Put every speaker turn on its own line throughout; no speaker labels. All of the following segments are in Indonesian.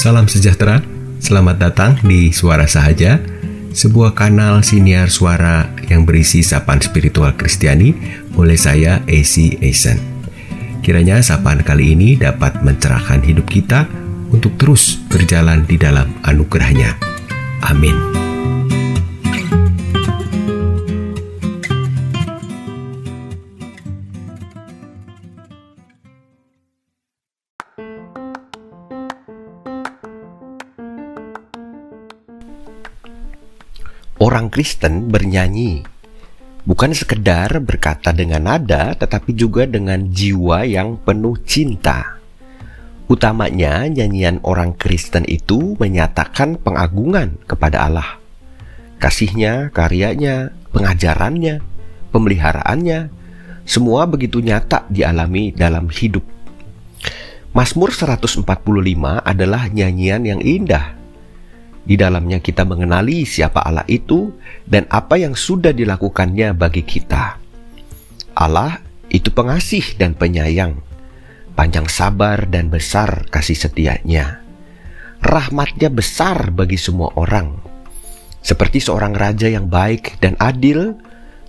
Salam sejahtera, selamat datang di Suara Sahaja, sebuah kanal siniar suara yang berisi sapaan spiritual Kristiani oleh saya, AC Eisen. Kiranya sapaan kali ini dapat mencerahkan hidup kita untuk terus berjalan di dalam anugerahnya. Amin.
Orang Kristen bernyanyi bukan sekedar berkata dengan nada, tetapi juga dengan jiwa yang penuh cinta. Utamanya, nyanyian orang Kristen itu menyatakan pengagungan kepada Allah. Kasihnya, karyanya, pengajarannya, pemeliharaannya, semua begitu nyata dialami dalam hidup. Mazmur 145 adalah nyanyian yang indah di dalamnya kita mengenali siapa Allah itu dan apa yang sudah dilakukannya bagi kita. Allah itu pengasih dan penyayang, panjang sabar dan besar kasih setianya. Rahmatnya besar bagi semua orang. Seperti seorang raja yang baik dan adil,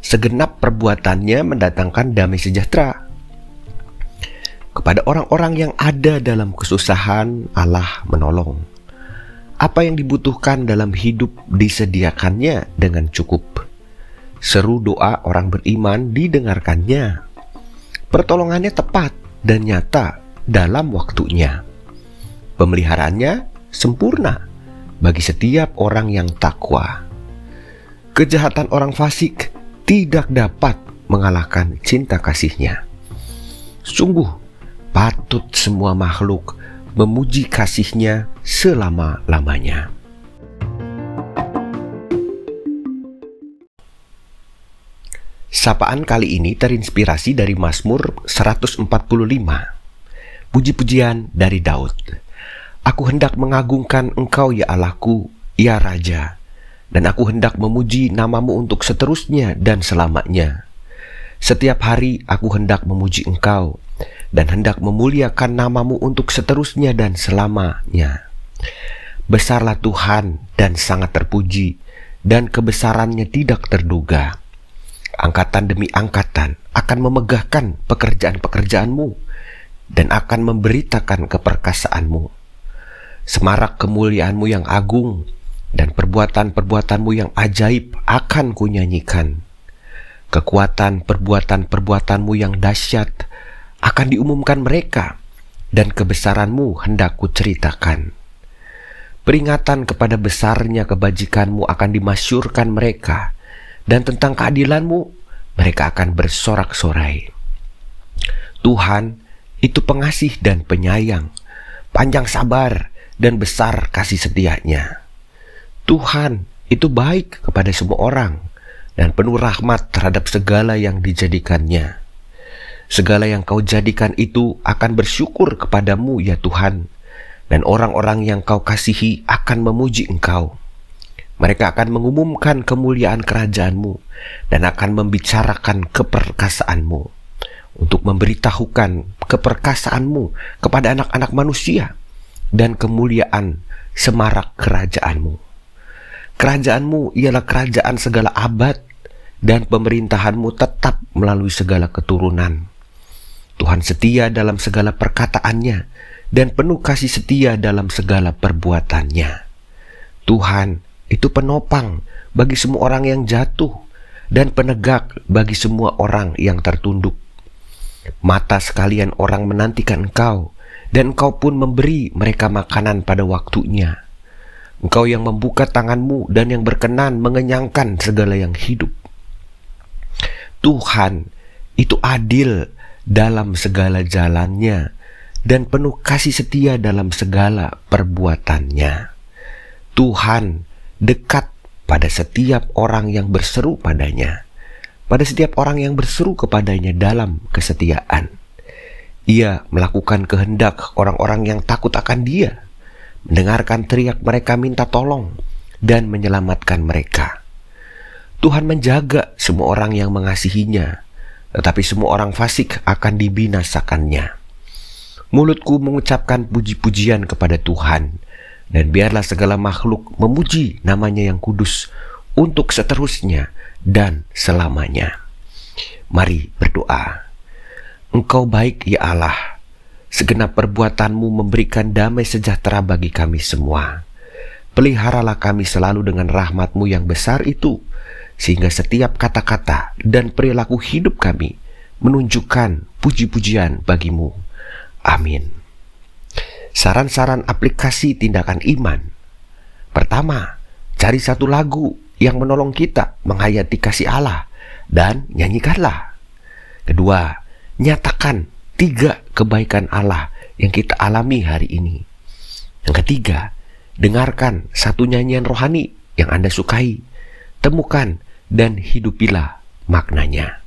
segenap perbuatannya mendatangkan damai sejahtera. Kepada orang-orang yang ada dalam kesusahan, Allah menolong apa yang dibutuhkan dalam hidup disediakannya dengan cukup. Seru doa orang beriman didengarkannya. Pertolongannya tepat dan nyata dalam waktunya. Pemeliharaannya sempurna bagi setiap orang yang takwa. Kejahatan orang fasik tidak dapat mengalahkan cinta kasihnya. Sungguh patut semua makhluk memuji kasihnya selama-lamanya. Sapaan kali ini terinspirasi dari Mazmur 145. Puji-pujian dari Daud. Aku hendak mengagungkan Engkau ya Allahku, ya Raja, dan aku hendak memuji namamu untuk seterusnya dan selamanya. Setiap hari aku hendak memuji Engkau, dan hendak memuliakan namamu untuk seterusnya dan selamanya. Besarlah Tuhan dan sangat terpuji, dan kebesarannya tidak terduga. Angkatan demi angkatan akan memegahkan pekerjaan-pekerjaanmu dan akan memberitakan keperkasaanmu. Semarak kemuliaanmu yang agung dan perbuatan-perbuatanmu yang ajaib akan kunyanyikan. Kekuatan perbuatan-perbuatanmu yang dahsyat akan diumumkan mereka, dan kebesaranmu hendak kuceritakan. Peringatan kepada besarnya kebajikanmu akan dimasyurkan mereka, dan tentang keadilanmu mereka akan bersorak-sorai. Tuhan itu pengasih dan penyayang, panjang sabar dan besar kasih setianya. Tuhan itu baik kepada semua orang dan penuh rahmat terhadap segala yang dijadikannya. Segala yang kau jadikan itu akan bersyukur kepadamu ya Tuhan, dan orang-orang yang kau kasihi akan memuji engkau. Mereka akan mengumumkan kemuliaan kerajaanmu dan akan membicarakan keperkasaanmu untuk memberitahukan keperkasaanmu kepada anak-anak manusia dan kemuliaan semarak kerajaanmu. Kerajaanmu ialah kerajaan segala abad dan pemerintahanmu tetap melalui segala keturunan. Tuhan setia dalam segala perkataannya dan penuh kasih setia dalam segala perbuatannya. Tuhan itu penopang bagi semua orang yang jatuh dan penegak bagi semua orang yang tertunduk. Mata sekalian orang menantikan engkau, dan engkau pun memberi mereka makanan pada waktunya. Engkau yang membuka tanganmu dan yang berkenan mengenyangkan segala yang hidup. Tuhan itu adil dalam segala jalannya dan penuh kasih setia dalam segala perbuatannya. Tuhan dekat pada setiap orang yang berseru padanya, pada setiap orang yang berseru kepadanya dalam kesetiaan. Ia melakukan kehendak orang-orang yang takut akan Dia, mendengarkan teriak mereka minta tolong, dan menyelamatkan mereka. Tuhan menjaga semua orang yang mengasihinya, tetapi semua orang fasik akan dibinasakannya. Mulutku mengucapkan puji-pujian kepada Tuhan, Dan biarlah segala makhluk memuji namanya yang kudus untuk seterusnya dan selamanya. Mari berdoa. Engkau baik ya Allah. Segenap perbuatanmu memberikan damai sejahtera bagi kami semua. Peliharalah kami selalu dengan rahmatmu yang besar itu, sehingga setiap kata-kata dan perilaku hidup kami menunjukkan puji-pujian bagimu. Amin. Saran-saran aplikasi tindakan iman. Pertama, cari satu lagu yang menolong kita menghayati kasih Allah dan nyanyikanlah. Kedua, nyatakan tiga kebaikan Allah yang kita alami hari ini. Yang ketiga, Dengarkan satu nyanyian rohani yang Anda sukai. Temukan dan hidupilah maknanya.